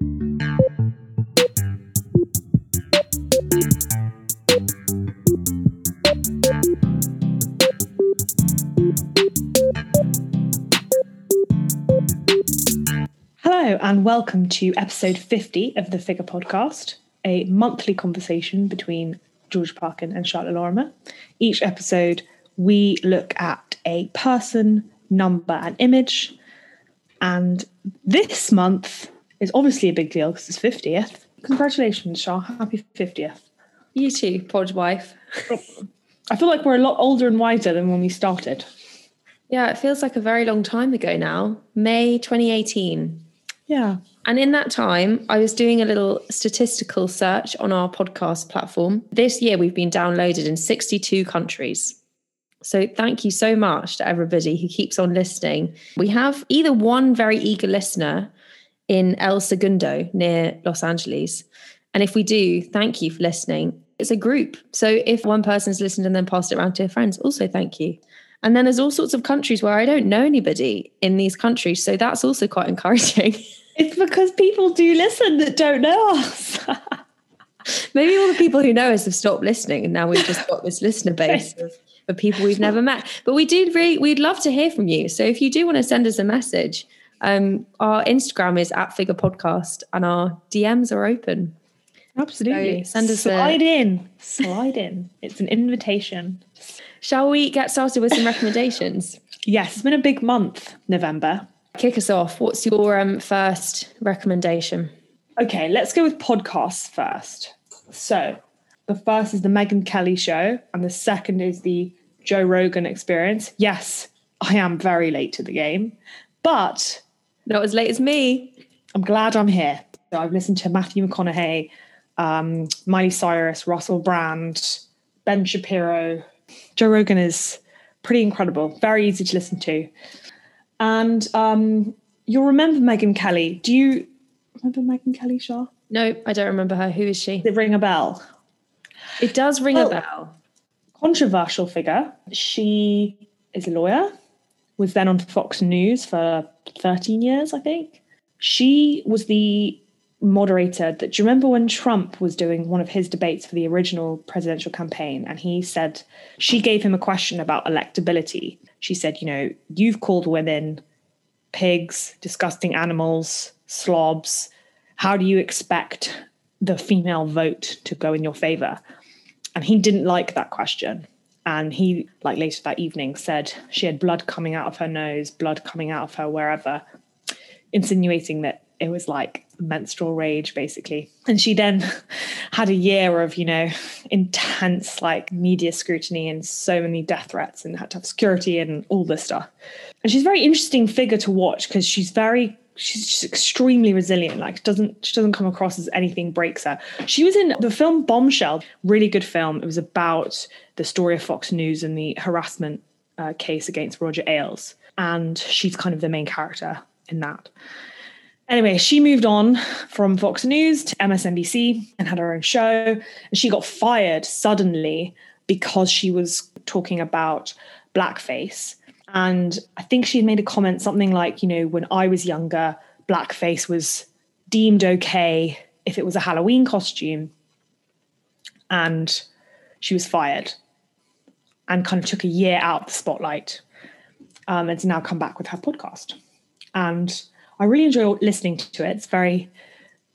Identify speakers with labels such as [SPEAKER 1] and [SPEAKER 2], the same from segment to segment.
[SPEAKER 1] Hello, and welcome to episode 50 of the Figure Podcast, a monthly conversation between George Parkin and Charlotte Lorimer. Each episode, we look at a person, number, and image. And this month is obviously a big deal because it's 50th. Congratulations, Shaw. Happy 50th.
[SPEAKER 2] You too, pod wife.
[SPEAKER 1] I feel like we're a lot older and wiser than when we started.
[SPEAKER 2] Yeah, it feels like a very long time ago now. May 2018.
[SPEAKER 1] Yeah.
[SPEAKER 2] And in that time, I was doing a little statistical search on our podcast platform. This year, we've been downloaded in 62 countries. So thank you so much to everybody who keeps on listening. We have either one very eager listener in El Segundo near Los Angeles. And if we do, thank you for listening. It's a group. So if one person's listened and then passed it around to their friends, also thank you. And then there's all sorts of countries where I don't know anybody in these countries. So that's also quite encouraging.
[SPEAKER 1] It's because people do listen that don't know us.
[SPEAKER 2] Maybe all the people who know us have stopped listening and now we've just got this listener base of, of people we've never met. But we do really, we'd love to hear from you. So if you do want to send us a message, um, our Instagram is at Figure Podcast and our DMs are open.
[SPEAKER 1] Absolutely.
[SPEAKER 2] So send us a-
[SPEAKER 1] slide in. Slide in. It's an invitation.
[SPEAKER 2] Shall we get started with some recommendations?
[SPEAKER 1] Yes, it's been a big month, November.
[SPEAKER 2] Kick us off. What's your um, first recommendation?
[SPEAKER 1] Okay, let's go with podcasts first. So, the first is the Megyn Kelly show, and the second is the Joe Rogan experience. Yes, I am very late to the game, but
[SPEAKER 2] Not as late as me.
[SPEAKER 1] I'm glad I'm here. So I've listened to Matthew McConaughey, um, Miley Cyrus, Russell Brand, Ben Shapiro. Joe Rogan is pretty incredible, very easy to listen to. And um, you'll remember Megyn Kelly. Do you remember Megyn Kelly, Shaw?
[SPEAKER 2] No, I don't remember her. Who is she?
[SPEAKER 1] Did it ring a bell?
[SPEAKER 2] It does ring
[SPEAKER 1] Well-
[SPEAKER 2] a bell.
[SPEAKER 1] Controversial figure. She is a lawyer, was then on Fox News for 13 years, I think. She was the moderator that do you remember when Trump was doing one of his debates for the original presidential campaign and he said she gave him a question about electability. She said, you know, you've called women pigs, disgusting animals, slobs. How do you expect the female vote to go in your favor? And he didn't like that question. And he, like later that evening, said she had blood coming out of her nose, blood coming out of her wherever, insinuating that it was like menstrual rage, basically. And she then had a year of, you know, intense like media scrutiny and so many death threats and had to have security and all this stuff. And she's a very interesting figure to watch because she's very she's just extremely resilient like doesn't she doesn't come across as anything breaks her she was in the film bombshell really good film it was about the story of fox news and the harassment uh, case against roger ailes and she's kind of the main character in that Anyway, she moved on from Fox News to MSNBC and had her own show. And she got fired suddenly because she was talking about blackface. And I think she made a comment, something like, you know, when I was younger, blackface was deemed okay if it was a Halloween costume. And she was fired and kind of took a year out of the spotlight um, and now come back with her podcast. And I really enjoy listening to it. It's very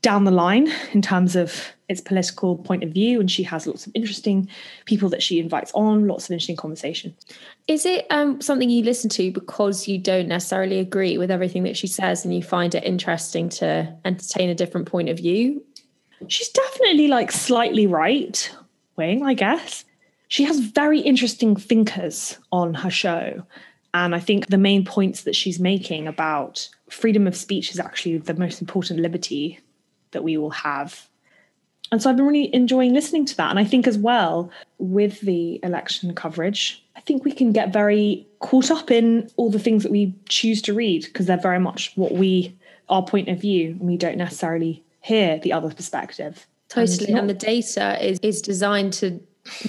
[SPEAKER 1] down the line in terms of its political point of view, and she has lots of interesting people that she invites on, lots of interesting conversation.
[SPEAKER 2] Is it um, something you listen to because you don't necessarily agree with everything that she says and you find it interesting to entertain a different point of view?
[SPEAKER 1] She's definitely like slightly right wing, I guess. She has very interesting thinkers on her show. And I think the main points that she's making about freedom of speech is actually the most important liberty that we all have. And so I've been really enjoying listening to that. And I think as well, with the election coverage, I think we can get very caught up in all the things that we choose to read because they're very much what we, our point of view, and we don't necessarily hear the other perspective.
[SPEAKER 2] Totally.
[SPEAKER 1] not-
[SPEAKER 2] And the data is, is designed to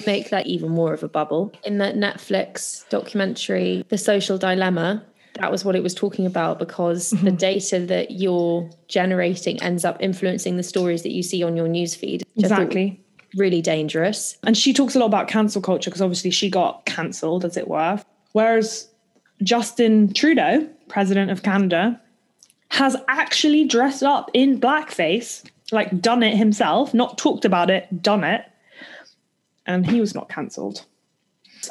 [SPEAKER 2] make that even more of a bubble. In the Netflix documentary, The Social Dilemma, that was what it was talking about because the mm-hmm. data that you're generating ends up influencing the stories that you see on your newsfeed.
[SPEAKER 1] Exactly.
[SPEAKER 2] Really dangerous.
[SPEAKER 1] And she talks a lot about cancel culture because obviously she got cancelled, as it were. Whereas Justin Trudeau, president of Canada, has actually dressed up in blackface, like done it himself, not talked about it, done it. And he was not cancelled.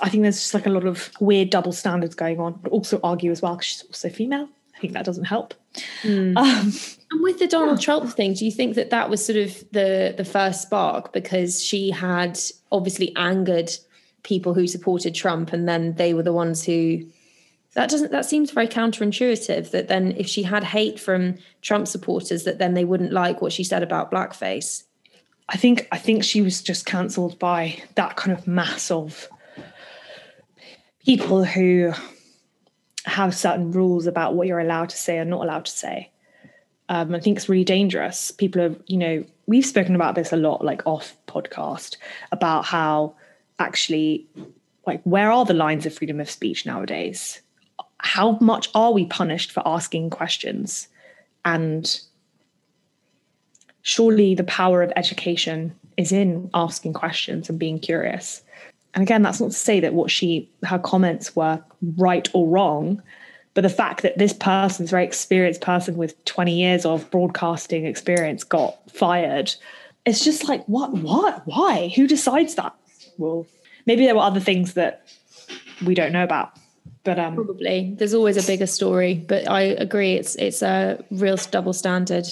[SPEAKER 1] I think there's just like a lot of weird double standards going on, but also argue as well because she's also female. I think that doesn't help.
[SPEAKER 2] Mm. Um, and with the Donald yeah. Trump thing, do you think that that was sort of the the first spark because she had obviously angered people who supported Trump, and then they were the ones who that doesn't that seems very counterintuitive that then if she had hate from Trump supporters that then they wouldn't like what she said about blackface.
[SPEAKER 1] I think I think she was just cancelled by that kind of mass of people who have certain rules about what you're allowed to say and not allowed to say. Um, I think it's really dangerous. People are, you know, we've spoken about this a lot, like off podcast, about how actually, like, where are the lines of freedom of speech nowadays? How much are we punished for asking questions? And surely the power of education is in asking questions and being curious and again that's not to say that what she her comments were right or wrong but the fact that this person's very experienced person with 20 years of broadcasting experience got fired it's just like what what why? Who decides that? Well maybe there were other things that we don't know about but um
[SPEAKER 2] probably. There's always a bigger story but i agree it's it's a real double standard.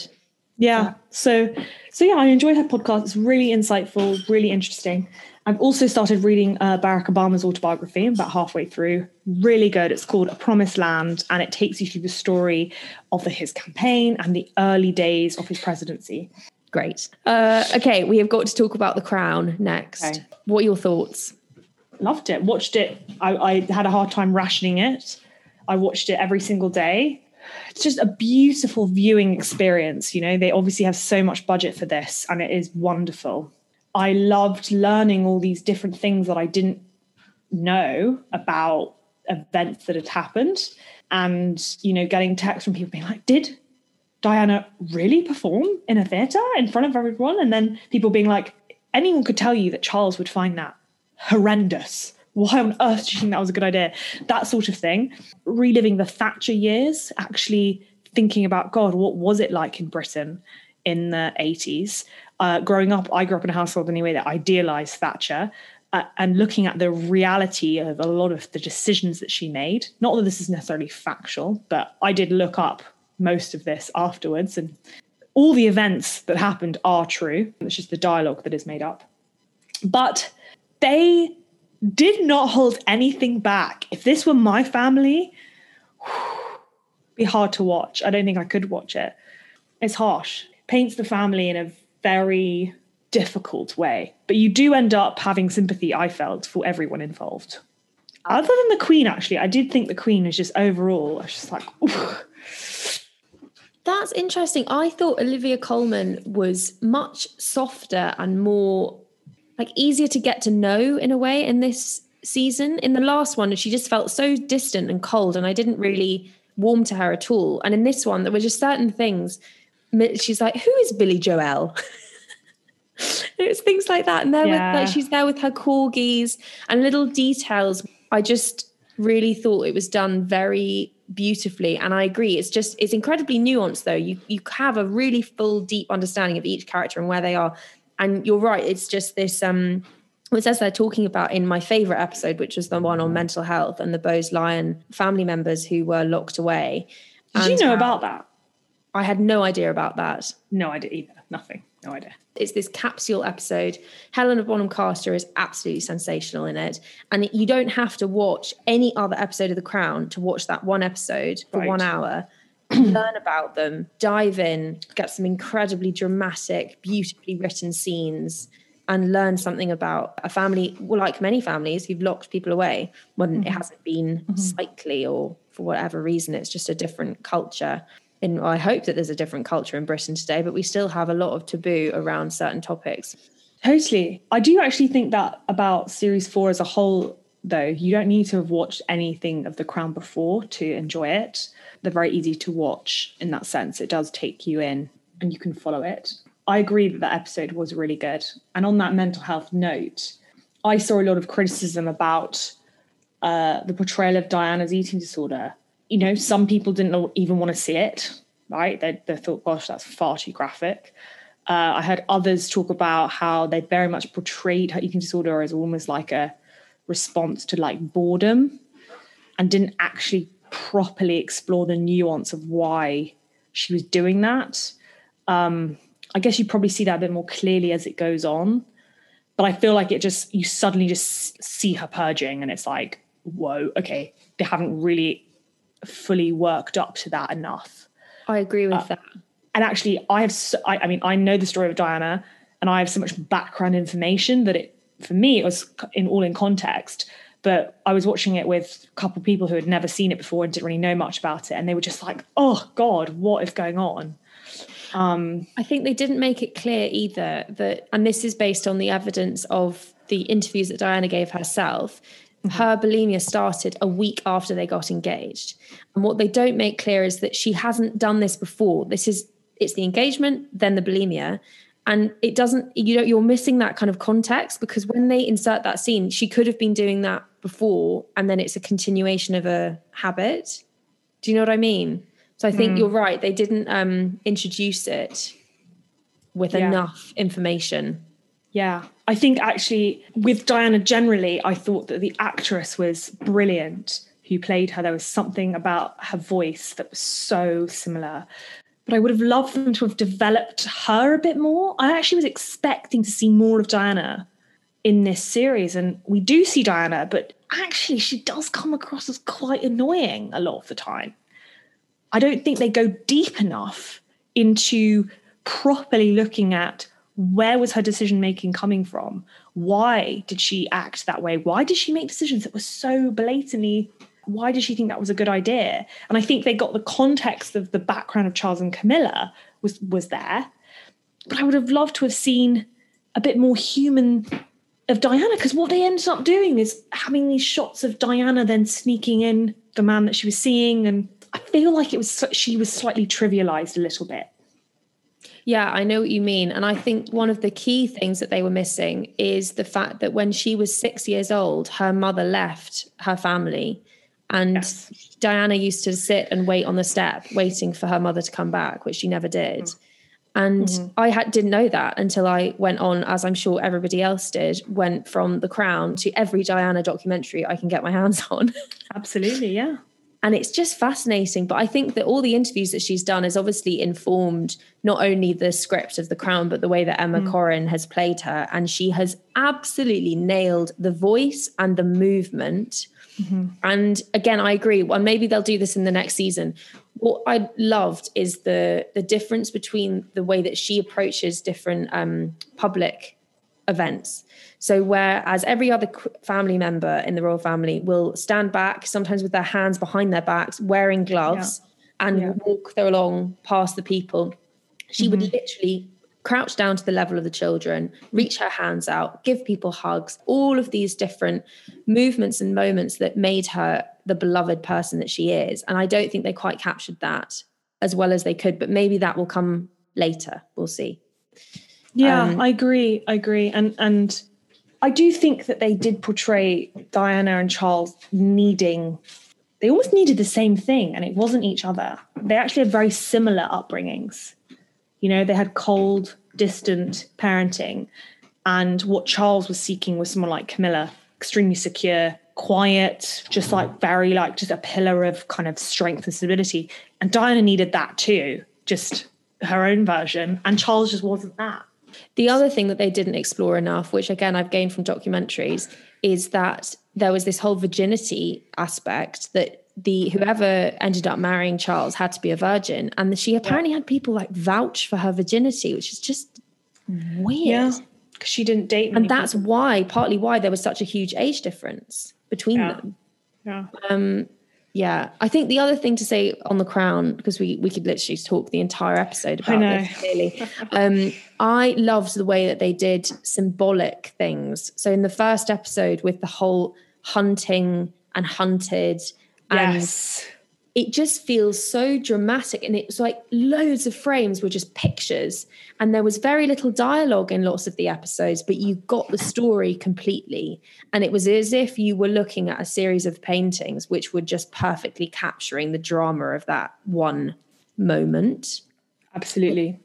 [SPEAKER 1] Yeah. So so yeah i enjoyed her podcast. It's really insightful really interesting I've also started reading uh, Barack Obama's autobiography. I'm about halfway through. Really good. It's called A Promised Land, and it takes you through the story of the, his campaign and the early days of his presidency.
[SPEAKER 2] Great. Uh, okay, we have got to talk about The Crown next. Okay. What are your thoughts?
[SPEAKER 1] Loved it. Watched it. I, I had a hard time rationing it. I watched it every single day it's just a beautiful viewing experience. You know, they obviously have so much budget for this, and it is wonderful. I loved learning all these different things that I didn't know about events that had happened. And, you know, getting texts from people being like, did Diana really perform in a theatre in front of everyone? And then people being like, anyone could tell you that Charles would find that horrendous. Why on earth do you think that was a good idea? That sort of thing. Reliving the Thatcher years, actually thinking about, God, what was it like in Britain in the 80s? Uh, growing up, I grew up in a household anyway that idealized Thatcher. Uh, and looking at the reality of a lot of the decisions that she made. Not that this is necessarily factual, but I did look up most of this afterwards, and all the events that happened are true. It's just the dialogue that is made up. But they did not hold anything back. If this were my family, be hard to watch. I don't think I could watch it. It's harsh. Paints the family in a very difficult way. But you do end up having sympathy, I felt, for everyone involved. Other than the Queen, actually, I did think the Queen was just overall, I was just like, Oof.
[SPEAKER 2] That's interesting. I thought Olivia Colman was much softer and more like easier to get to know in a way in this season. In the last one, she just felt so distant and cold, and I didn't really warm to her at all. And in this one, there were just certain things she's like, "Who is Billy Joel?" it's things like that, and there yeah. with like she's there with her corgis and little details. I just really thought it was done very beautifully and i agree it's just it's incredibly nuanced though you you have a really full deep understanding of each character and where they are and you're right it's just this um it says they're talking about in my favorite episode which was the one on mental health and the Bowes-Lyon family members who were locked away
[SPEAKER 1] did you know about that
[SPEAKER 2] I had no idea about that.
[SPEAKER 1] No idea either. Nothing. No idea.
[SPEAKER 2] It's this capsule episode. Helena Bonham Carter is absolutely sensational in it. And you don't have to watch any other episode of The Crown to watch that one episode for right. one hour. learn about them, dive in, get some incredibly dramatic, beautifully written scenes, and learn something about a family, well, like many families who've locked people away when mm-hmm. it hasn't been mm-hmm. psychically or for whatever reason, it's just a different culture in I hope that there's a different culture in Britain today, but we still have a lot of taboo around certain topics.
[SPEAKER 1] Totally. I do actually think that about series four as a whole, though. You don't need to have watched anything of The Crown before to enjoy it. They're very easy to watch in that sense. It does take you in and you can follow it. I agree that that episode was really good. And on that mental health note, I saw a lot of criticism about uh, the portrayal of Diana's eating disorder. You know, some people didn't even want to see it, right? They, they thought, gosh, that's far too graphic. Uh, I heard others talk about how they very much portrayed her eating disorder as almost like a response to like boredom and didn't actually properly explore the nuance of why she was doing that. Um, I guess you probably see that a bit more clearly as it goes on. But I feel like it just, you suddenly just see her purging and it's like, whoa, okay, they haven't really fully worked up to that enough.
[SPEAKER 2] I agree with uh, that
[SPEAKER 1] and actually i have so, I, I, mean i know the story of diana and i have so much background information that it for me it was in all in context but i was watching it with a couple of people who had never seen it before and didn't really know much about it and they were just like oh god what is going on
[SPEAKER 2] um, i think they didn't make it clear either that and this is based on the evidence of the interviews that diana gave herself. Her bulimia started a week after they got engaged. And what they don't make clear is that she hasn't done this before. This is it's the engagement, then the bulimia. And it doesn't, you know, you're missing that kind of context because when they insert that scene, she could have been doing that before and then it's a continuation of a habit. Do you know what I mean? So I think mm. you're right. They didn't um, introduce it with yeah. enough information.
[SPEAKER 1] Yeah. I think actually with Diana generally, I thought that the actress was brilliant who played her. There was something about her voice that was so similar but I would have loved them to have developed her a bit more. I actually was expecting to see more of Diana in this series, and we do see Diana, but actually, she does come across as quite annoying a lot of the time. I don't think they go deep enough into properly looking at where was her decision making coming from? Why did she act that way? Why did she make decisions that were so blatantly why did she think that was a good idea? And I think they got the context of the background of Charles and Camilla was was there. But I would have loved to have seen a bit more human of Diana because what they ended up doing is having these shots of Diana then sneaking in the man that she was seeing and I feel like it was she was slightly trivialized a little bit.
[SPEAKER 2] Yeah, I know what you mean. And I think one of the key things that they were missing is the fact that when she was six years old, her mother left her family and yes. Diana used to sit and wait on the step, waiting for her mother to come back, which she never did. Mm. And mm-hmm. I had, didn't know that until I went on, as I'm sure everybody else did, went from The Crown to every Diana documentary I can get my hands on.
[SPEAKER 1] Absolutely, yeah.
[SPEAKER 2] And it's just fascinating. But I think that all the interviews that she's done has obviously informed not only the script of The Crown, but the way that Emma mm. Corrin has played her. And she has absolutely nailed the voice and the movement Mm-hmm. And again, I agree. Well, maybe they'll do this in the next season. What I loved is the the difference between the way that she approaches different um, public events. So, whereas every other family member in the royal family will stand back, sometimes with their hands behind their backs, wearing gloves, yeah. and yeah. walk there along past the people, she mm-hmm. would literally crouch down to the level of the children, reach her hands out, give people hugs, all of these different movements and moments that made her the beloved person that she is. And I don't think they quite captured that as well as they could, but maybe that will come later. We'll see.
[SPEAKER 1] Yeah, um, I agree. I agree. And and I do think that they did portray Diana and Charles needing they almost needed the same thing and it wasn't each other. They actually had very similar upbringings. You know, they had cold, distant parenting. And what Charles was seeking was someone like Camilla, extremely secure, quiet, just like very like just a pillar of kind of strength and stability. And Diana needed that too, just her own version. And Charles just wasn't that.
[SPEAKER 2] The other thing that they didn't explore enough, which again I've gained from documentaries, is that there was this whole virginity aspect that the whoever ended up marrying Charles had to be a virgin, and she apparently yeah. had people like vouch for her virginity, which is just weird. Yeah,
[SPEAKER 1] because she didn't date,
[SPEAKER 2] and that's people. why, partly why there was such a huge age difference between
[SPEAKER 1] yeah.
[SPEAKER 2] them.
[SPEAKER 1] Yeah.
[SPEAKER 2] Um, yeah, I think the other thing to say on the crown because we we could literally talk the entire episode about this. Clearly, um, I loved the way that they did symbolic things. So in the first episode, with the whole hunting and hunted. And
[SPEAKER 1] Yes.
[SPEAKER 2] it just feels so dramatic. And it was like loads of frames were just pictures. And there was very little dialogue in lots of the episodes, but you got the story completely. And it was as if you were looking at a series of paintings, which were just perfectly capturing the drama of that one moment.
[SPEAKER 1] Absolutely.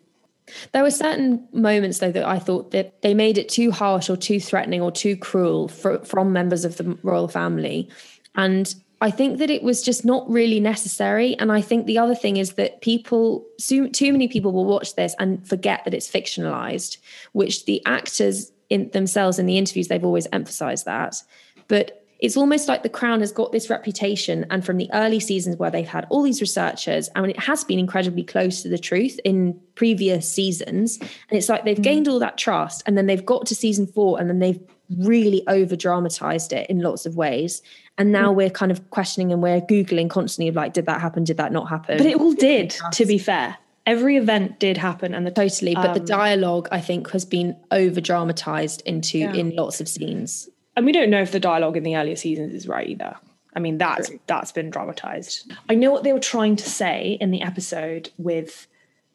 [SPEAKER 2] There were certain moments, though, that I thought that they made it too harsh or too threatening or too cruel for, from members of the royal family. And I think that it was just not really necessary. And I think the other thing is that people, too, too many people will watch this and forget that it's fictionalized, which the actors in themselves in the interviews, they've always emphasized that. But it's almost like the crown has got this reputation and from the early seasons where they've had all these researchers I mean it has been incredibly close to the truth in previous seasons. And it's like they've gained all that trust and then they've got to season 4 and then they've really over dramatized it in lots of ways. And now we're kind of questioning and we're googling constantly of like did that happen? Did that not happen?
[SPEAKER 1] But it all did, to be fair. Every event did happen, and the
[SPEAKER 2] totally but the
[SPEAKER 1] Um,
[SPEAKER 2] dialogue i think has been over dramatized into
[SPEAKER 1] Yeah.
[SPEAKER 2] in lots of scenes
[SPEAKER 1] and we don't know if the dialogue in the earlier seasons is right either. I mean, that's that's been dramatized. I know what they were trying to say in the episode with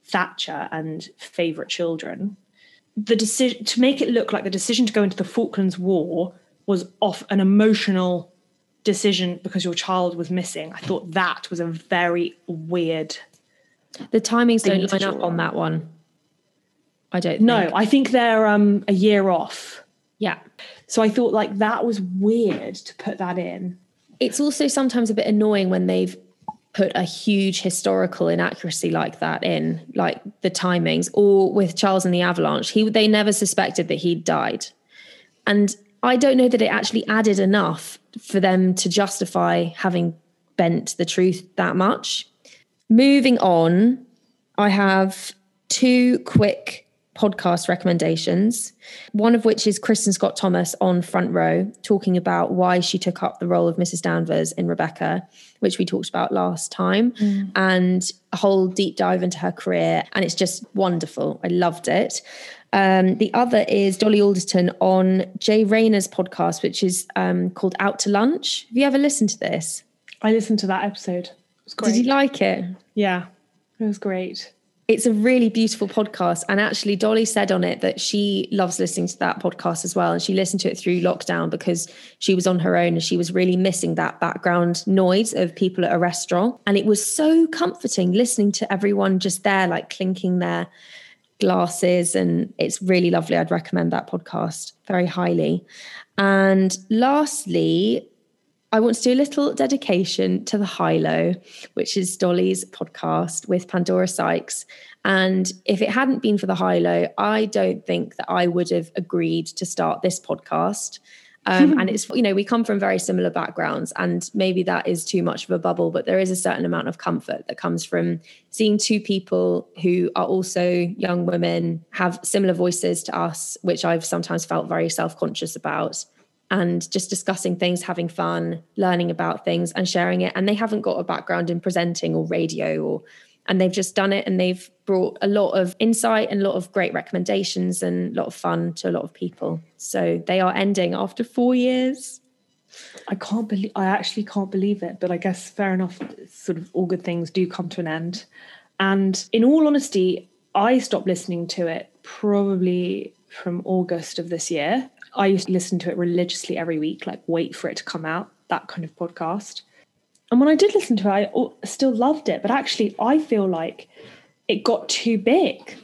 [SPEAKER 1] Thatcher and favorite children. The decision to make it look like the decision to go into the Falklands War was off an emotional decision because your child was missing. I thought that was a very weird.
[SPEAKER 2] the timings don't line up on
[SPEAKER 1] on.
[SPEAKER 2] that one i don't
[SPEAKER 1] No,
[SPEAKER 2] think.
[SPEAKER 1] I think they're um, a year off.
[SPEAKER 2] Yeah.
[SPEAKER 1] So I thought like that was weird to put that in.
[SPEAKER 2] it's also sometimes a bit annoying when they've put a huge historical inaccuracy like that in like the timings or with charles and the avalanche. He they never suspected that he'd died. And i don't know that it actually added enough for them to justify having bent the truth that much. Moving on i have two quick podcast recommendations. One of which is Kristin Scott Thomas on Front Row, talking about why she took up the role of Mrs. Danvers in Rebecca, which we talked about last time, and a whole deep dive into her career. And it's just wonderful. I loved it. Um, the other is Dolly Alderton on Jay Rayner's podcast, which is um, called Out to Lunch. Have you ever listened to this?
[SPEAKER 1] I listened to that episode. It was great.
[SPEAKER 2] Did you like it?
[SPEAKER 1] Yeah, it was great.
[SPEAKER 2] It's a really beautiful podcast. And actually, Dolly said on it that she loves listening to that podcast as well. And she listened to it through lockdown because she was on her own and she was really missing that background noise of people at a restaurant. And it was so comforting listening to everyone just there, like clinking their glasses. And it's really lovely. I'd recommend that podcast very highly. And lastly, I want to do a little dedication to the High Low, which is Dolly's podcast with Pandora Sykes. And if it hadn't been for the High Low, I don't think that I would have agreed to start this podcast. Um, and it's, you know, we come from very similar backgrounds, and maybe that is too much of a bubble, but there is a certain amount of comfort that comes from seeing two people who are also young women have similar voices to us, which I've sometimes felt very self conscious about and just discussing things, having fun, learning about things and sharing it. And they haven't got a background in presenting or radio or and they've just done it and they've brought a lot of insight and a lot of great recommendations and a lot of fun to a lot of people. So they are ending after four years.
[SPEAKER 1] I can't believe I actually can't believe it, but I guess fair enough. Sort of all good things do come to an end. And in all honesty, I stopped listening to it probably from August of this year. I used to listen to it religiously every week, like wait for it to come out, that kind of podcast. And when I did listen to it, I still loved it. But actually, I feel like it got too big.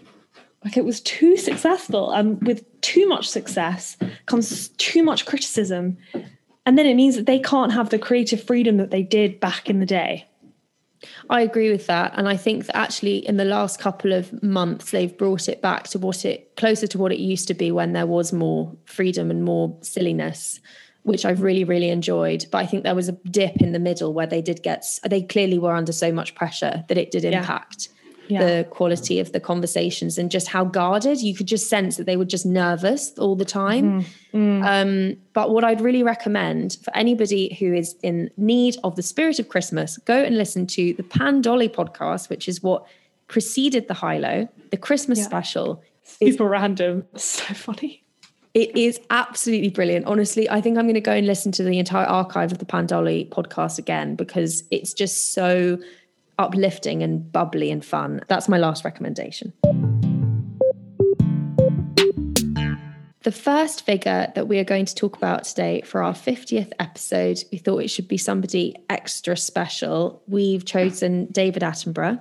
[SPEAKER 1] Like it was too successful. And with too much success comes too much criticism. And then it means that they can't have the creative freedom that they did back in the day.
[SPEAKER 2] I agree with that. And I think that actually in the last couple of months, they've brought it back to what it closer to what it used to be when there was more freedom and more silliness, which I've really, really enjoyed. But I think there was a dip in the middle where they did get, they clearly were under so much pressure that it did impact
[SPEAKER 1] Yeah.
[SPEAKER 2] The quality of the conversations and just how guarded you could just sense that they were just nervous all the time. Um, but what I'd really recommend for anybody who is in need of the spirit of Christmas, go and listen to the Pandolly podcast, which is what preceded the High Low, the Christmas
[SPEAKER 1] Yeah.
[SPEAKER 2] special.
[SPEAKER 1] Super random. So funny.
[SPEAKER 2] It is absolutely brilliant. Honestly, I think I'm going to go and listen to the entire archive of the Pandolly podcast again because it's just so uplifting and bubbly and fun. That's my last recommendation. The first figure that we are going to talk about today for our 50th episode, we thought it should be somebody extra special. We've chosen David Attenborough,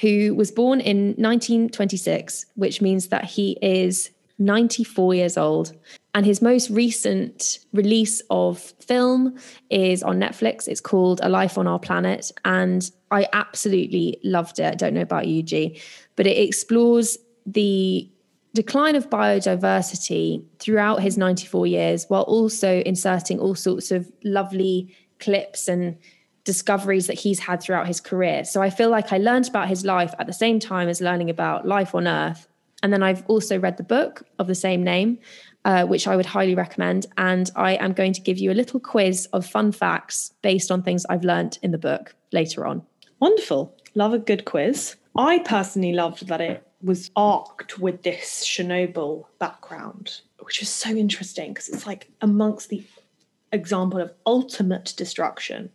[SPEAKER 2] who was born in 1926, which means that he is 94 years old. And his most recent release of film is on Netflix. It's called A Life on Our Planet. And I absolutely loved it. I don't know about you, G, but it explores the decline of biodiversity throughout his 94 years while also inserting all sorts of lovely clips and discoveries that he's had throughout his career. So I feel like I learned about his life at the same time as learning about life on Earth. And then I've also read the book of the same name, uh, which I would highly recommend. And I am going to give you a little quiz of fun facts based on things I've learned in the book later on.
[SPEAKER 1] Wonderful. Love a good quiz. I personally loved that it was arced with this Chernobyl background, which was so interesting because it's like amongst the example of ultimate destruction,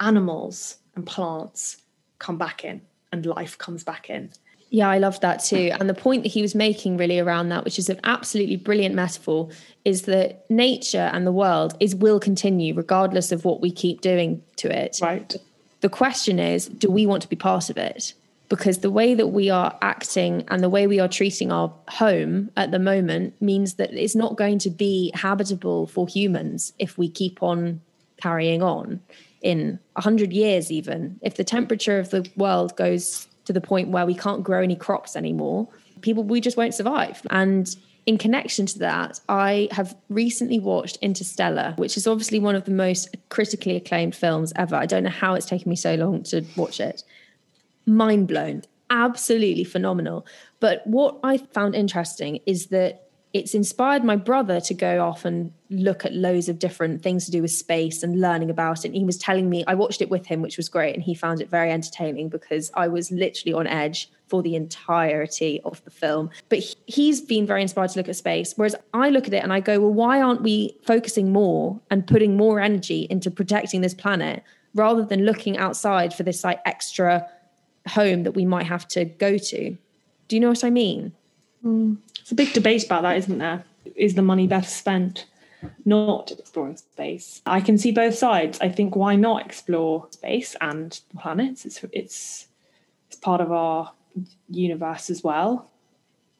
[SPEAKER 1] animals and plants come back in and life comes back in.
[SPEAKER 2] Yeah, I loved that too. And the point that he was making really around that, which is an absolutely brilliant metaphor, is that nature and the world is will continue regardless of what we keep doing to it.
[SPEAKER 1] Right.
[SPEAKER 2] The question is, do we want to be part of it? because the way that we are acting and the way we are treating our home at the moment means that it's not going to be habitable for humans if we keep on carrying on in 100 years even if the temperature of the world goes to the point where we can't grow any crops anymore. People we just won't survive. And in connection to that i have recently watched interstellar which is obviously one of the most critically acclaimed films ever. I don't know how it's taken me so long to watch it. Mind blown, absolutely phenomenal. But what I found interesting is that it's inspired my brother to go off and look at loads of different things to do with space and learning about it. And he was telling me, I watched it with him, which was great. And he found it very entertaining because I was literally on edge for the entirety of the film. But he's been very inspired to look at space. Whereas I look at it and I go, well, why aren't we focusing more and putting more energy into protecting this planet rather than looking outside for this like extra home that we might have to go to. Do you know what I mean?
[SPEAKER 1] Mm. It's a big debate about that, isn't there? Is the money better spent not exploring space? I can see both sides. I think why not explore space and planets? It's it's it's part of our universe as well.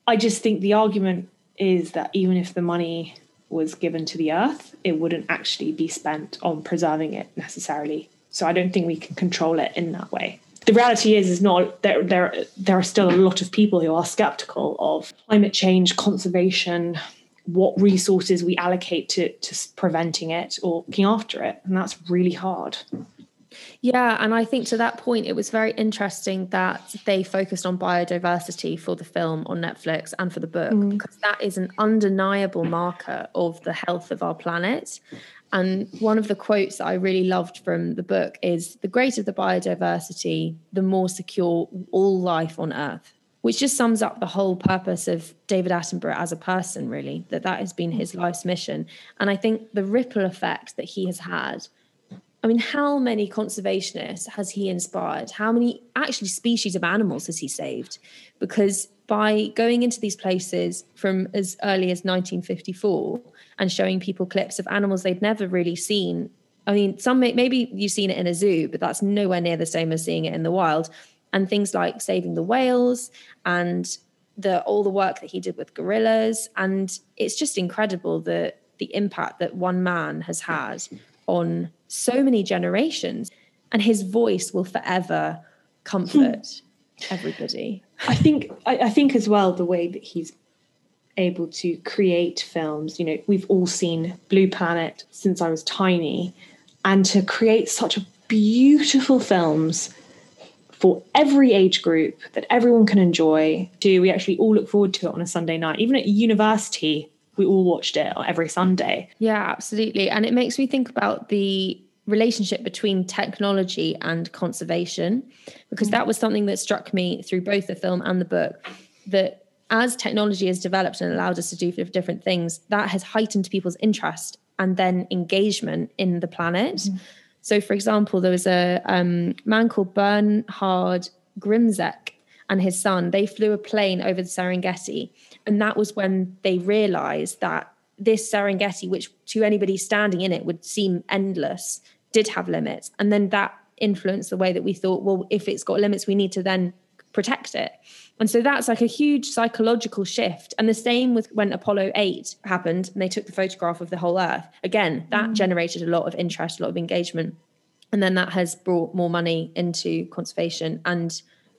[SPEAKER 1] I just think the argument is that even if the money was given to the earth, it wouldn't actually be spent on preserving it necessarily. So I don't think we can control it in that way the reality is is not there there there are still a lot of people who are skeptical of climate change conservation what resources we allocate to to preventing it or looking after it. And that's really hard.
[SPEAKER 2] Yeah and i think to that point it was very interesting that they focused on biodiversity for the film on netflix and for the book mm. because that is an undeniable marker of the health of our planet and one of the quotes that I really loved from the book is the greater the biodiversity, the more secure all life on Earth, which just sums up the whole purpose of David Attenborough as a person, really, that that has been his life's mission. And I think the ripple effect that he has had. I mean, how many conservationists has he inspired? How many actually species of animals has he saved? Because by going into these places from as early as 1954, and showing people clips of animals they'd never really seen. I mean, some may, maybe you've seen it in a zoo, but that's nowhere near the same as seeing it in the wild. And things like saving the whales and the all the work that he did with gorillas, and it's just incredible the the impact that one man has had on so many generations. And his voice will forever comfort hmm. everybody.
[SPEAKER 1] I think I, I think as well the way that he's able to create films. You know, we've all seen Blue Planet since I was tiny, and to create such beautiful films for every age group that everyone can enjoy. Do we actually all look forward to it on a Sunday night? Even at university, we all watched it every Sunday.
[SPEAKER 2] Yeah, absolutely. And it makes me think about the relationship between technology and conservation because mm. that was something that struck me through both the film and the book that as technology has developed and allowed us to do different things, that has heightened people's interest and then engagement in the planet. Mm-hmm. So, for example, there was a um, man called Bernhard Grzimek and his son. They flew a plane over the Serengeti, and that was when they realized that this Serengeti, which to anybody standing in it would seem endless, did have limits. And then that influenced the way that we thought, well, if it's got limits, we need to then protect it. And so that's like a huge psychological shift. And the same with when Apollo 8 happened and they took the photograph of the whole Earth. Again, that mm. generated a lot of interest, a lot of engagement. And then that has brought more money into conservation. And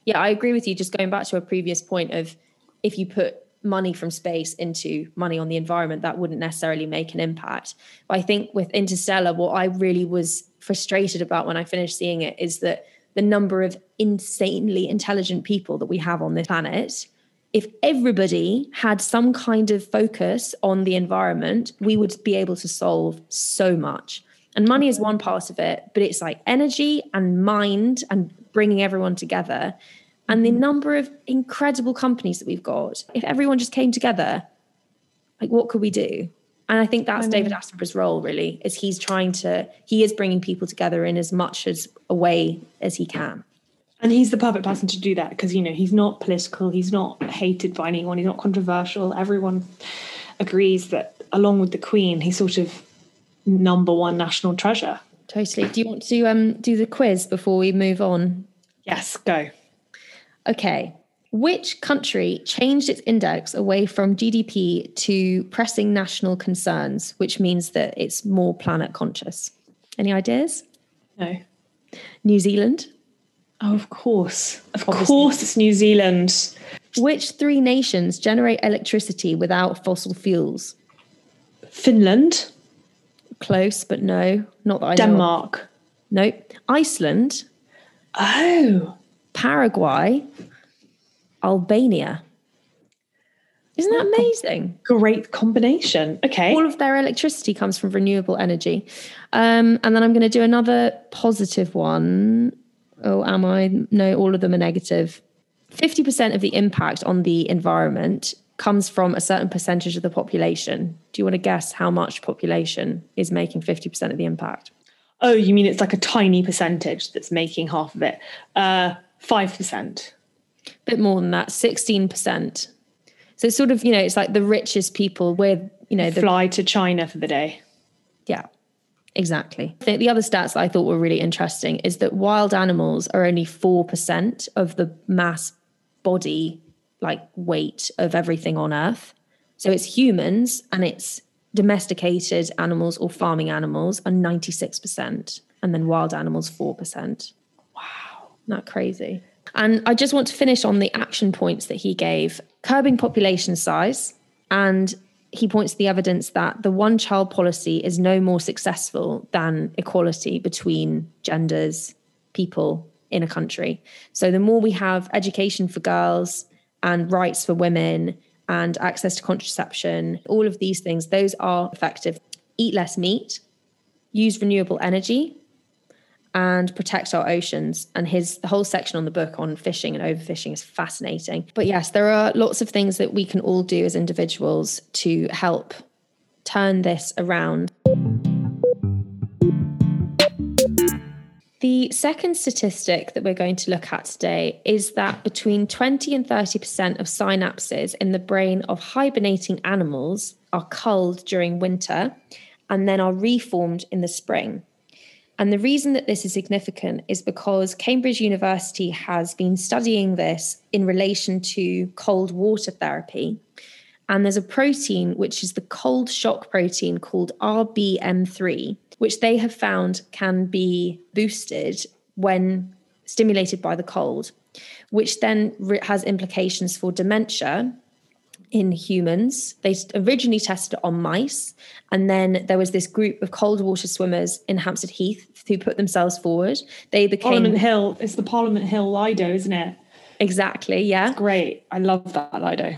[SPEAKER 2] yeah, I agree with you. Just going back to a previous point of if you put money from space into money on the environment, that wouldn't necessarily make an impact. But I think with Interstellar, what I really was frustrated about when I finished seeing it is that the number of insanely intelligent people that we have on this planet, if everybody had some kind of focus on the environment, we would be able to solve so much. And money is one part of it, but it's like energy and mind and bringing everyone together. And the number of incredible companies that we've got, if everyone just came together, like what could we do? And I think that's I David Attenborough's role, really, is he's trying to, he is bringing people together in as much as a way as he can.
[SPEAKER 1] And he's the perfect person to do that because, you know, he's not political, he's not hated by anyone, he's not controversial. Everyone agrees that, along with the Queen, he's sort of number one national treasure.
[SPEAKER 2] Totally. Do you want to um, do the quiz before we move on?
[SPEAKER 1] Yes, go.
[SPEAKER 2] Okay. Which country changed its index away from GDP to pressing national concerns, which means that it's more planet conscious? Any ideas?
[SPEAKER 1] No.
[SPEAKER 2] New Zealand.
[SPEAKER 1] Oh, of course. Of Obviously. course, it's New Zealand.
[SPEAKER 2] Which three nations generate electricity without fossil fuels?
[SPEAKER 1] Finland.
[SPEAKER 2] Close, but no, not that I
[SPEAKER 1] Denmark.
[SPEAKER 2] know. Nope. Iceland.
[SPEAKER 1] Oh.
[SPEAKER 2] Paraguay Albania. Isn't that amazing?
[SPEAKER 1] Great combination. Okay.
[SPEAKER 2] All of their electricity comes from renewable energy. Um, and then I'm going to do another positive one. Oh, am I? No, all of them are negative. 50% of the impact on the environment comes from a certain percentage of the population. Do you want to guess how much population is making 50% of the impact?
[SPEAKER 1] Oh, you mean it's like a tiny percentage that's making half of it? Uh, 5%
[SPEAKER 2] bit more than that, 16%. So it's sort of, you know, it's like the richest people with, you know,
[SPEAKER 1] the, fly to China for the day.
[SPEAKER 2] Yeah, exactly. The, the other stats that I thought were really interesting is that wild animals are only 4% of the mass body, like weight of everything on Earth. So it's humans and it's domesticated animals or farming animals are 96%, and then wild animals 4%.
[SPEAKER 1] Wow.
[SPEAKER 2] Not crazy. And I just want to finish on the action points that he gave curbing population size. And he points to the evidence that the one child policy is no more successful than equality between genders, people in a country. So the more we have education for girls and rights for women and access to contraception, all of these things, those are effective. Eat less meat, use renewable energy, and protect our oceans. And his whole section on the book on fishing and overfishing is fascinating. But yes, there are lots of things that we can all do as individuals to help turn this around. The second statistic that we're going to look at today is that between 20 and 30% of synapses in the brain of hibernating animals are culled during winter and then are reformed in the spring. And the reason that this is significant is because Cambridge University has been studying this in relation to cold water therapy. And there's a protein, which is the cold shock protein called RBM3, which they have found can be boosted when stimulated by the cold, which then has implications for dementia in humans. They originally tested it on mice, and then there was this group of cold water swimmers in Hampstead Heath who put themselves forward. They became
[SPEAKER 1] Parliament Hill. It's the Parliament Hill Lido, isn't it?
[SPEAKER 2] Exactly. Yeah.
[SPEAKER 1] It's great. I love that Lido.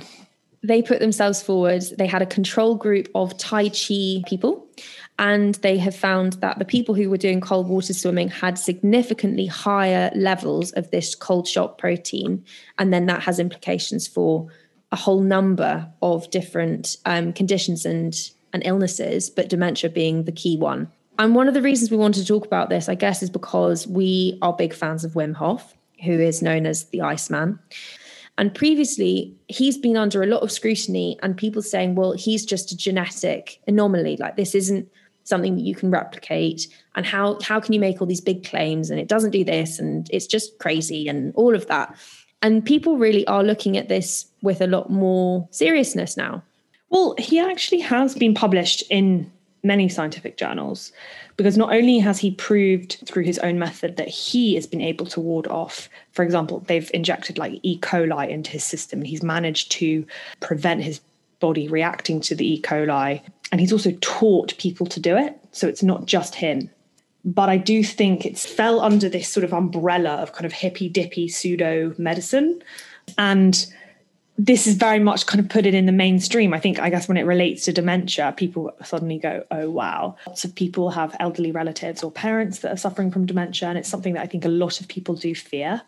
[SPEAKER 2] They put themselves forward. They had a control group of Tai Chi people. And they have found that the people who were doing cold water swimming had significantly higher levels of this cold shock protein. And then that has implications for a whole number of different um, conditions and and illnesses, but dementia being the key one. And one of the reasons we wanted to talk about this, I guess, is because we are big fans of Wim Hof, who is known as the Iceman. And previously, he's been under a lot of scrutiny, and people saying, well, he's just a genetic anomaly. Like, this isn't something that you can replicate. And how, how can you make all these big claims? And it doesn't do this, and it's just crazy, and all of that. And people really are looking at this with a lot more seriousness now.
[SPEAKER 1] Well, he actually has been published in many scientific journals because not only has he proved through his own method that he has been able to ward off for example they've injected like e. coli into his system. And he's managed to prevent his body reacting to the e. coli. And he's also taught people to do it. So it's not just him but i do think it's fell under this sort of umbrella of kind of hippy dippy pseudo medicine and this is very much kind of put it in the mainstream. I think, I guess, when it relates to dementia, people suddenly go, oh, wow. Lots of people have elderly relatives or parents that are suffering from dementia. And it's something that I think a lot of people do fear.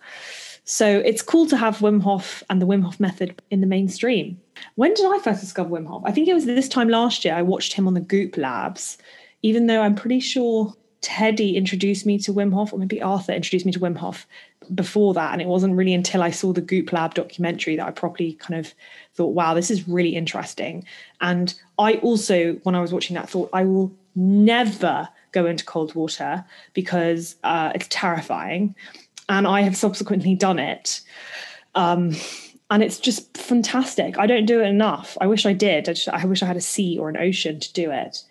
[SPEAKER 1] So it's cool to have Wim Hof and the Wim Hof method in the mainstream. When did I first discover Wim Hof? I think it was this time last year. I watched him on the Goop Labs, even though I'm pretty sure Teddy introduced me to Wim Hof, or maybe Arthur introduced me to Wim Hof before that. And it wasn't really until I saw the Goop Lab documentary that I properly kind of thought, wow, this is really interesting. And I also, when I was watching that, thought, I will never go into cold water because uh, it's terrifying. And I have subsequently done it. Um, and it's just fantastic. I don't do it enough. I wish I did. I, just, I wish I had a sea or an ocean to do it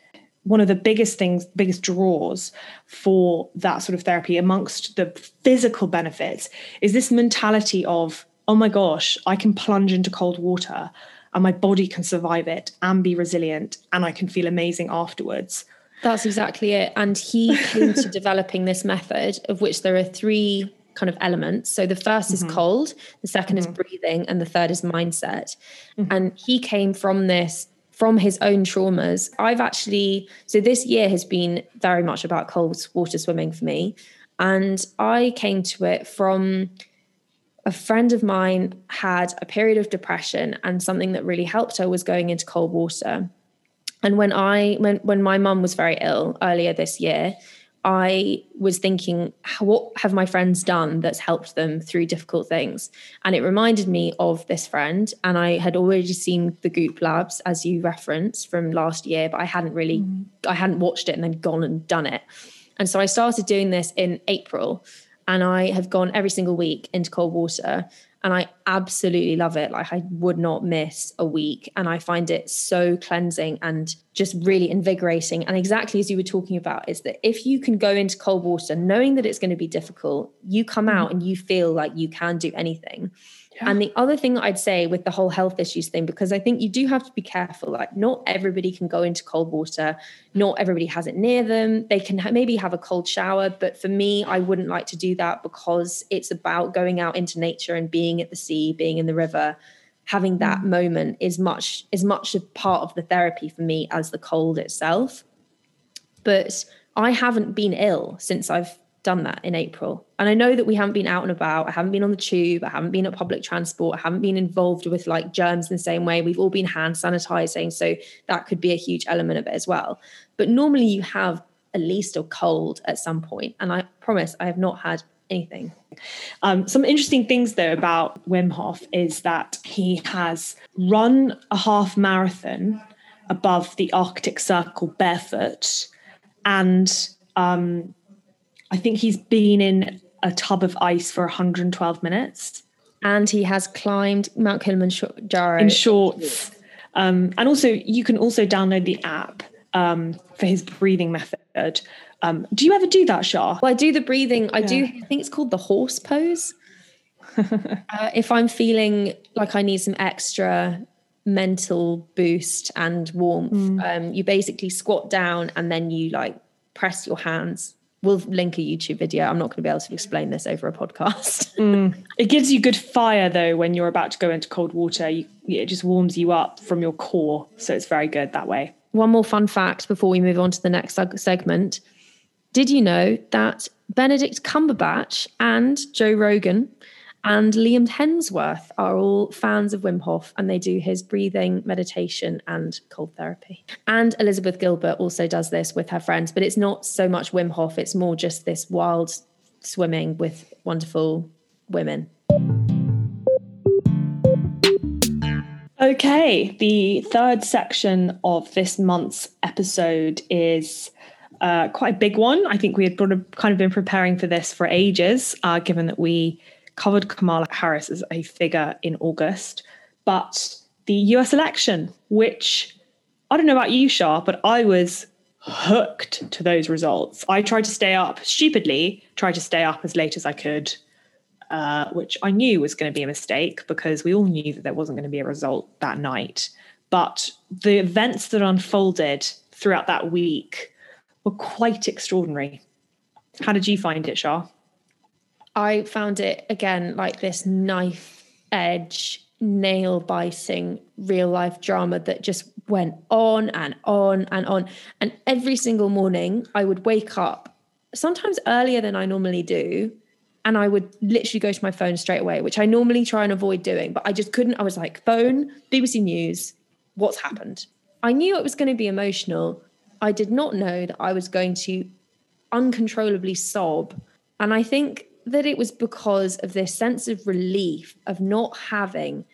[SPEAKER 1] one of the biggest things, biggest draws for that sort of therapy amongst the physical benefits is this mentality of, oh my gosh, I can plunge into cold water and my body can survive it and be resilient and I can feel amazing afterwards.
[SPEAKER 2] That's exactly it. And he came to developing this method, of which there are three kind of elements. So the 1st is mm-hmm. cold, the 2nd mm-hmm. is breathing, and the third is mindset. Mm-hmm. And he came from this from his own traumas. I've actually, so this year has been very much about cold water swimming for me. And I came to it from a friend of mine had a period of depression, and something that really helped her was going into cold water. And when I, when, when my mum was very ill earlier this year, I was thinking, what have my friends done that's helped them through difficult things? And it reminded me of this friend. And I had already seen the Goop Labs, as you referenced from last year, but I hadn't really, mm. I hadn't watched it and then gone and done it. And so I started doing this in April. And I have gone every single week into cold water and I absolutely love it. Like I would not miss a week and I find it so cleansing and just really invigorating. And exactly as you were talking about is that if you can go into cold water knowing that it's going to be difficult, you come mm-hmm. out and you feel like you can do anything. And the other thing that I'd say with the whole health issues thing, because I think you do have to be careful, like not everybody can go into cold water, not everybody has it near them. They can ha- maybe have a cold shower, but for me, I wouldn't like to do that because it's about going out into nature and being at the sea, being in the river. Having that mm. moment is much is much a part of the therapy for me as the cold itself. But I haven't been ill since I've done that in April. And I know that we haven't been out and about. I haven't been on the tube. I haven't been at public transport. I haven't been involved with like germs in the same way. We've all been hand sanitizing. So that could be a huge element of it as well. But normally you have at least a cold at some point. And I promise I have not had anything.
[SPEAKER 1] Um, some interesting things though about Wim Hof is that he has run a half marathon above the Arctic Circle barefoot and um, I think he's been in a tub of ice for 112 minutes.
[SPEAKER 2] And he has climbed Mount Kilimanjaro
[SPEAKER 1] in shorts. Um, and also, you can also download the app um, for his breathing method. Um, do you ever do that, Shah?
[SPEAKER 2] Well, I do the breathing. I yeah. do. I think it's called the horse pose. uh, if I'm feeling like I need some extra mental boost and warmth, mm. um, you basically squat down and then you like press your hands we'll link a YouTube video. I'm not going to be able to explain this over a podcast.
[SPEAKER 1] mm. It gives you good fire though when you're about to go into cold water. You, it just warms you up from your core, so it's very good that way.
[SPEAKER 2] One more fun fact before we move on to the next segment. Did you know that Benedict Cumberbatch and Joe Rogan and Liam Hemsworth are all fans of Wim Hof and they do his breathing, meditation, and cold therapy. And Elizabeth Gilbert also does this with her friends, but it's not so much Wim Hof, it's more just this wild swimming with wonderful women.
[SPEAKER 1] Okay, the third section of this month's episode is uh, quite a big one. I think we had kind of been preparing for this for ages, uh, given that we covered Kamala Harris as a figure in August. But the US election, which I don't know about you, Shah, but I was hooked to those results. I tried to stay up stupidly, tried to stay up as late as I could, uh, which I knew was going to be a mistake because we all knew that there wasn't going to be a result that night. But the events that unfolded throughout that week were quite extraordinary. How did you find it, Shah?
[SPEAKER 2] I found it again like this knife edge, nail biting real life drama that just went on and on and on. And every single morning, I would wake up, sometimes earlier than I normally do. And I would literally go to my phone straight away, which I normally try and avoid doing, but I just couldn't. I was like, phone, BBC News, what's happened? I knew it was going to be emotional. I did not know that I was going to uncontrollably sob. And I think that it was because of this sense of relief of not having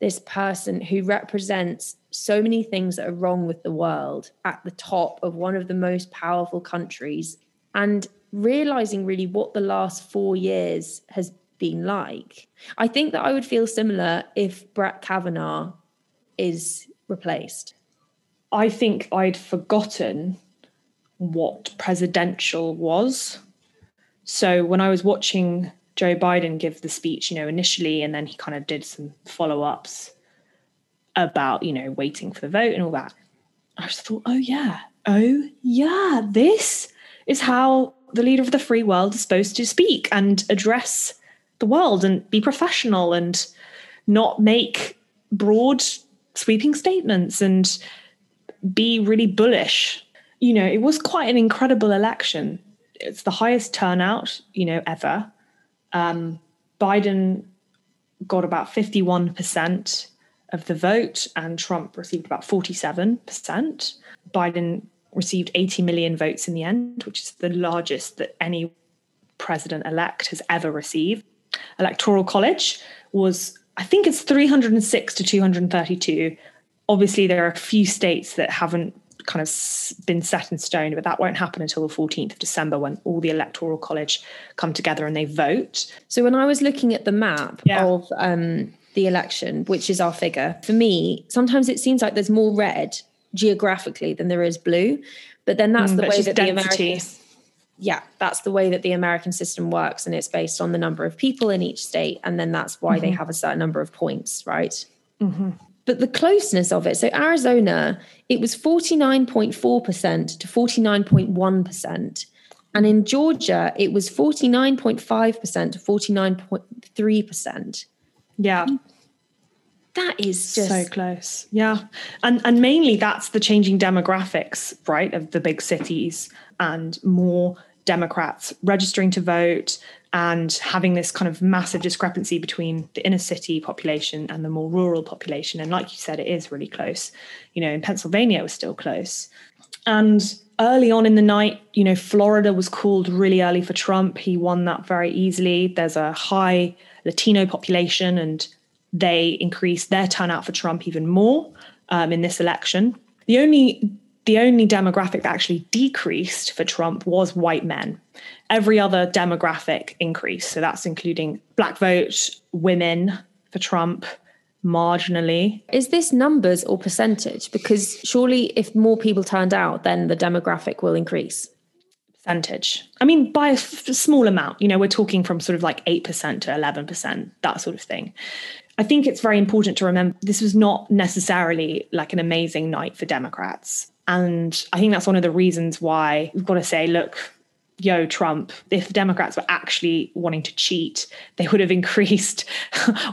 [SPEAKER 2] this person who represents so many things that are wrong with the world at the top of one of the most powerful countries and realizing really what the last four years has been like. I think that I would feel similar if Brett Kavanaugh is replaced.
[SPEAKER 1] I think I'd forgotten what presidential was. So when I was watching Joe Biden give the speech, you know, initially, and then he kind of did some follow ups about, you know, waiting for the vote and all that, I just thought, oh, yeah, oh, yeah, this is how the leader of the free world is supposed to speak and address the world and be professional and not make broad, sweeping statements and be really bullish. You know, it was quite an incredible election. It's the highest turnout, you know, ever. Um, Biden got about 51% of the vote, and Trump received about 47%. Biden received 80 million votes in the end, which is the largest that any president elect has ever received. Electoral College was, I think it's 306 to 232 obviously there are a few states that haven't kind of been set in stone, but that won't happen until the 14th of December when all the electoral college come together and they vote.
[SPEAKER 2] So when I was looking at the map yeah. of um, the election, which is our figure, for me, sometimes it seems like there's more red geographically than there is blue. But then that's mm, the way that density. the American yeah, that's the way that the American system works, and it's based on the number of people in each state, and then that's why mm-hmm. they have a certain number of points, right? Mm-hmm but the closeness of it. So Arizona, it was 49.4% to 49.1%. And in Georgia, it was 49.5% to 49.3%.
[SPEAKER 1] Yeah.
[SPEAKER 2] That is just
[SPEAKER 1] so close. Yeah. And and mainly that's the changing demographics, right, of the big cities and more Democrats registering to vote, and having this kind of massive discrepancy between the inner city population and the more rural population. And like you said, it is really close. You know, in Pennsylvania, it was still close. And early on in the night, you know, Florida was called really early for Trump. He won that very easily. There's a high Latino population, and they increased their turnout for Trump even more um, in this election. The only the only demographic that actually decreased for Trump was white men. Every other demographic increased. So that's including black vote, women for Trump, marginally.
[SPEAKER 2] Is this numbers or percentage? Because surely if more people turned out, then the demographic will increase.
[SPEAKER 1] Percentage. I mean, by a f- small amount. You know, we're talking from sort of like 8% to 11%, that sort of thing. I think it's very important to remember this was not necessarily like an amazing night for Democrats. And I think that's one of the reasons why we've got to say, look, yo, Trump, if the Democrats were actually wanting to cheat, they would have increased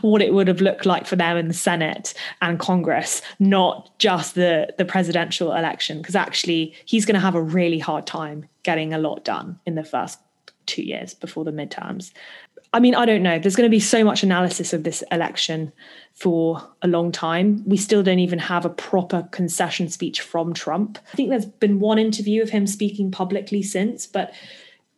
[SPEAKER 1] what it would have looked like for them in the Senate and Congress, not just the, the presidential election. Because actually, he's going to have a really hard time getting a lot done in the first two years before the midterms. I mean, I don't know. There's going to be so much analysis of this election for a long time. We still don't even have a proper concession speech from Trump. I think there's been one interview of him speaking publicly since, but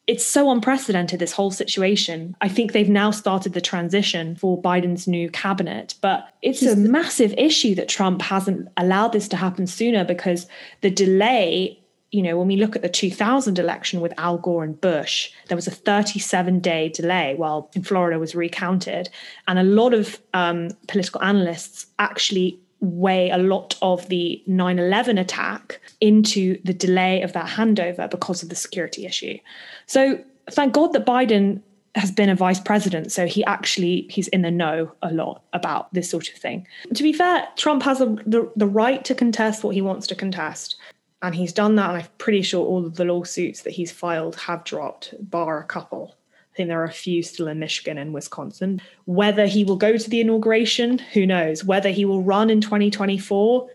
[SPEAKER 1] it's so unprecedented, this whole situation. I think they've now started the transition for Biden's new cabinet, but it's a massive issue that Trump hasn't allowed this to happen sooner because the delay you know, when we look at the 2000 election with Al Gore and Bush, there was a 37 day delay while in Florida was recounted. And a lot of um, political analysts actually weigh a lot of the 9 11 attack into the delay of that handover because of the security issue. So thank God that Biden has been a vice president so he actually he's in the know a lot about this sort of thing to be fair trump has the, the right to contest what he wants to contest and he's done that and i'm pretty sure all of the lawsuits that he's filed have dropped bar a couple. I think there are a few still in michigan and wisconsin. Whether he will go to the inauguration who knows? Whether he will run in 2024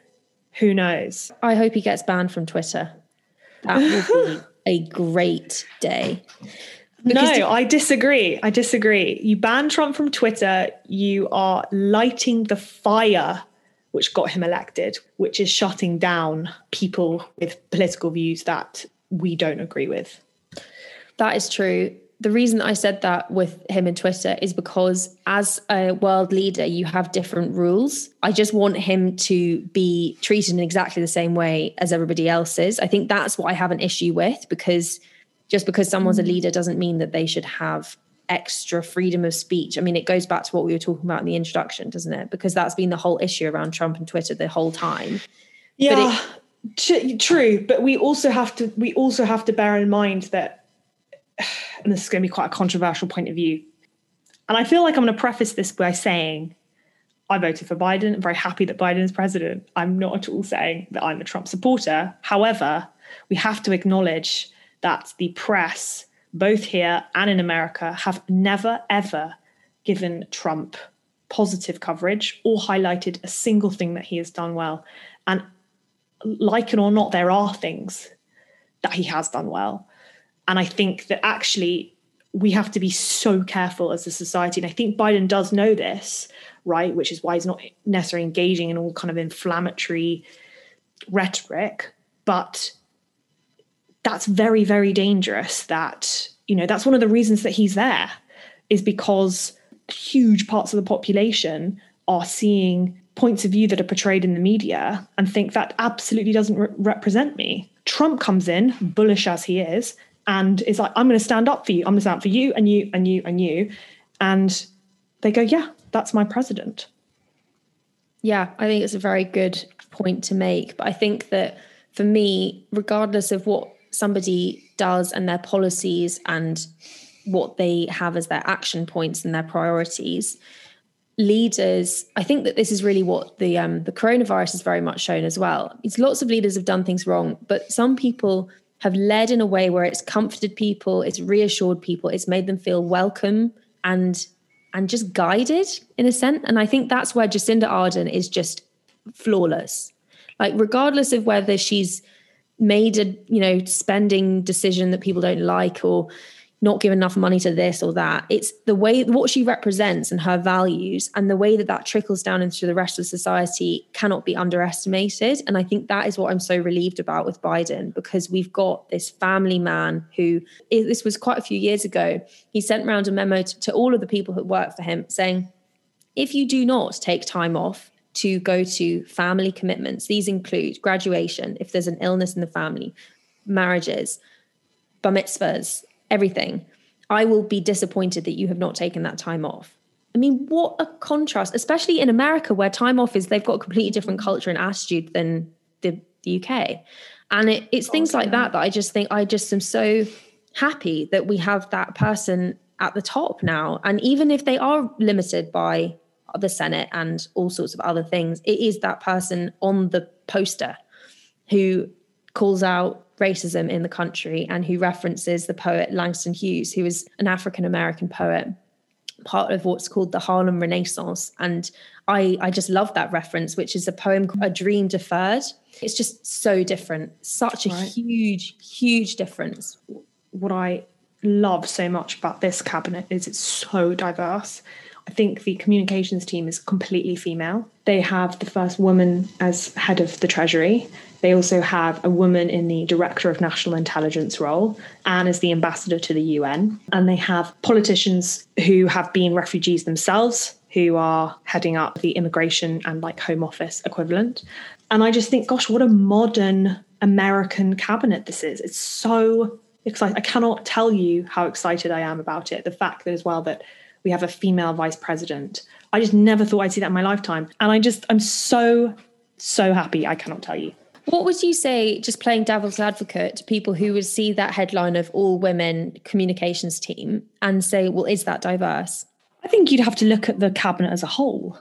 [SPEAKER 1] who knows?
[SPEAKER 2] I hope he gets banned from twitter. That will be a great day.
[SPEAKER 1] Because no, I disagree. I disagree. You ban Trump from Twitter, you are lighting the fire which got him elected, which is shutting down people with political views that we don't agree with.
[SPEAKER 2] That is true. The reason I said that with him and Twitter is because as a world leader, you have different rules. I just want him to be treated in exactly the same way as everybody else is. I think that's what I have an issue with because just because someone's a leader doesn't mean that they should have extra freedom of speech. I mean, it goes back to what we were talking about in the introduction, doesn't it? Because that's been the whole issue around Trump and Twitter the whole time.
[SPEAKER 1] Yeah, it, true. But we also have to we also have to bear in mind that, and this is going to be quite a controversial point of view. And I feel like I'm going to preface this by saying, I voted for Biden. I'm very happy that Biden is president. I'm not at all saying that I'm a Trump supporter. However, we have to acknowledge that the press both here and in America, have never, ever given Trump positive coverage or highlighted a single thing that he has done well. And like it or not, there are things that he has done well. And I think that actually we have to be so careful as a society. And I think Biden does know this, right? Which is why he's not necessarily engaging in all kind of inflammatory rhetoric. But that's very very dangerous that you know that's one of the reasons that he's there is because huge parts of the population are seeing points of view that are portrayed in the media and think that absolutely doesn't re- represent me. Trump comes in bullish as he is and is like i'm going to stand up for you. I'm going to stand up for you and you and you and you. And they go yeah that's my president.
[SPEAKER 2] Yeah i think it's a very good point to make but i think that for me regardless of what somebody does and their policies and what they have as their action points and their priorities. Leaders i think that this is really what the um, the coronavirus has very much shown as well. It's lots of leaders have done things wrong but some people have led in a way where it's comforted people it's reassured people it's made them feel welcome and and just guided in a sense. And i think that's where jacinda ardern is just flawless. Like regardless of whether she's made a you know spending decision that people don't like or not give enough money to this or that. It's the way what she represents and her values and the way that that trickles down into the rest of society cannot be underestimated. And i think that is what i'm so relieved about with biden because we've got this family man who this was quite a few years ago he sent around a memo to, to all of the people who work for him saying if you do not take time off to go to family commitments. These include graduation, if there's an illness in the family, marriages, bar mitzvahs, everything. I will be disappointed that you have not taken that time off. I mean, what a contrast, especially in America, where time off is they've got a completely different culture and attitude than the, the UK. And it, it's things oh, like that that I just think I just am so happy that we have that person at the top now. And even if they are limited by the Senate and all sorts of other things, it is that person on the poster who calls out racism in the country and who references the poet Langston Hughes, who is an African American poet, part of what's called the Harlem Renaissance. And I, I just love that reference, which is a poem, A Dream Deferred. It's just so different, such a right. huge, huge difference.
[SPEAKER 1] What I love so much about this cabinet is it's so diverse. I think the communications team is completely female. They have the first woman as head of the Treasury. They also have a woman in the Director of National Intelligence role and as the ambassador to the UN. And they have politicians who have been refugees themselves, who are heading up the immigration and like home office equivalent. And I just think, gosh, what a modern American cabinet this is. It's so exciting. I cannot tell you how excited I am about it. The fact that as well that we have a female vice president. I just never thought I'd see that in my lifetime. And I just, I'm so, so happy. I cannot tell you.
[SPEAKER 2] What would you say, just playing devil's advocate, to people who would see that headline of all women communications team and say, well, is that diverse?
[SPEAKER 1] I think you'd have to look at the cabinet as a whole.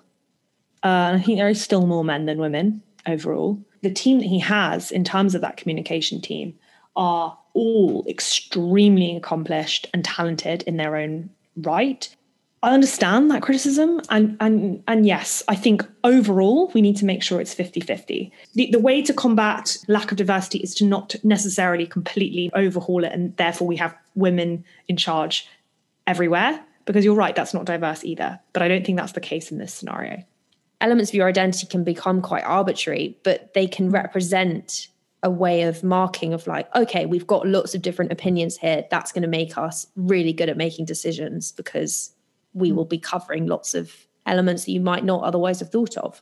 [SPEAKER 1] Uh, I think there is still more men than women overall. The team that he has in terms of that communication team are all extremely accomplished and talented in their own right. I understand that criticism. And, and, and yes, I think overall we need to make sure it's 50 50. The, the way to combat lack of diversity is to not necessarily completely overhaul it. And therefore we have women in charge everywhere. Because you're right, that's not diverse either. But I don't think that's the case in this scenario.
[SPEAKER 2] Elements of your identity can become quite arbitrary, but they can represent a way of marking of like okay we've got lots of different opinions here that's going to make us really good at making decisions because we mm. will be covering lots of elements that you might not otherwise have thought of.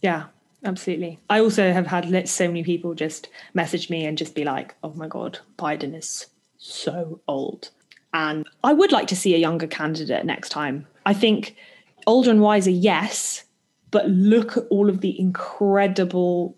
[SPEAKER 1] Yeah, absolutely. I also have had so many people just message me and just be like, oh my God, Biden is so old. And I would like to see a younger candidate next time. I think older and wiser, yes, but look at all of the incredible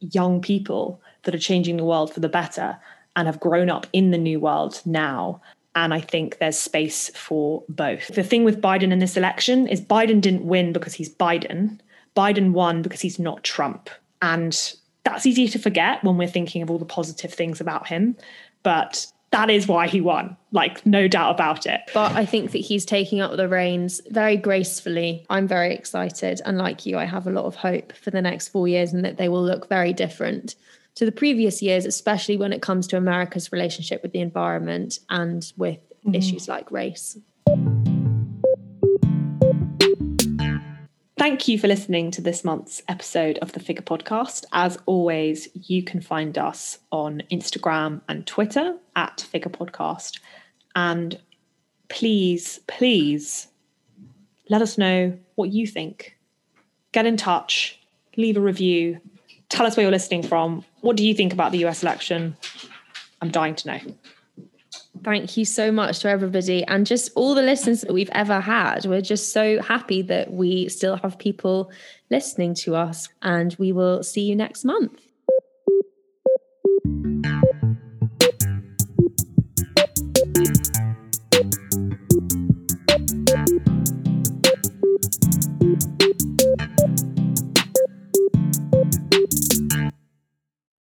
[SPEAKER 1] young people that are changing the world for the better and have grown up in the new world now and I think there's space for both. The thing with Biden in this election is Biden didn't win because he's Biden. Biden won because he's not Trump. And that's easy to forget when we're thinking of all the positive things about him. But that is why he won, like, no doubt about it.
[SPEAKER 2] But I think that he's taking up the reins very gracefully. I'm very excited. And like you, I have a lot of hope for the next four years and that they will look very different to the previous years, especially when it comes to America's relationship with the environment and with mm-hmm. issues like race.
[SPEAKER 1] Thank you for listening to this month's episode of the Figure Podcast. As always, you can find us on Instagram and Twitter at Figure Podcast. And please, please let us know what you think. Get in touch, leave a review, tell us where you're listening from. What do you think about the US election? I'm dying to know.
[SPEAKER 2] Thank you so much to everybody and just all the listeners that we've ever had. We're just so happy that we still have people listening to us, and we will see you next month.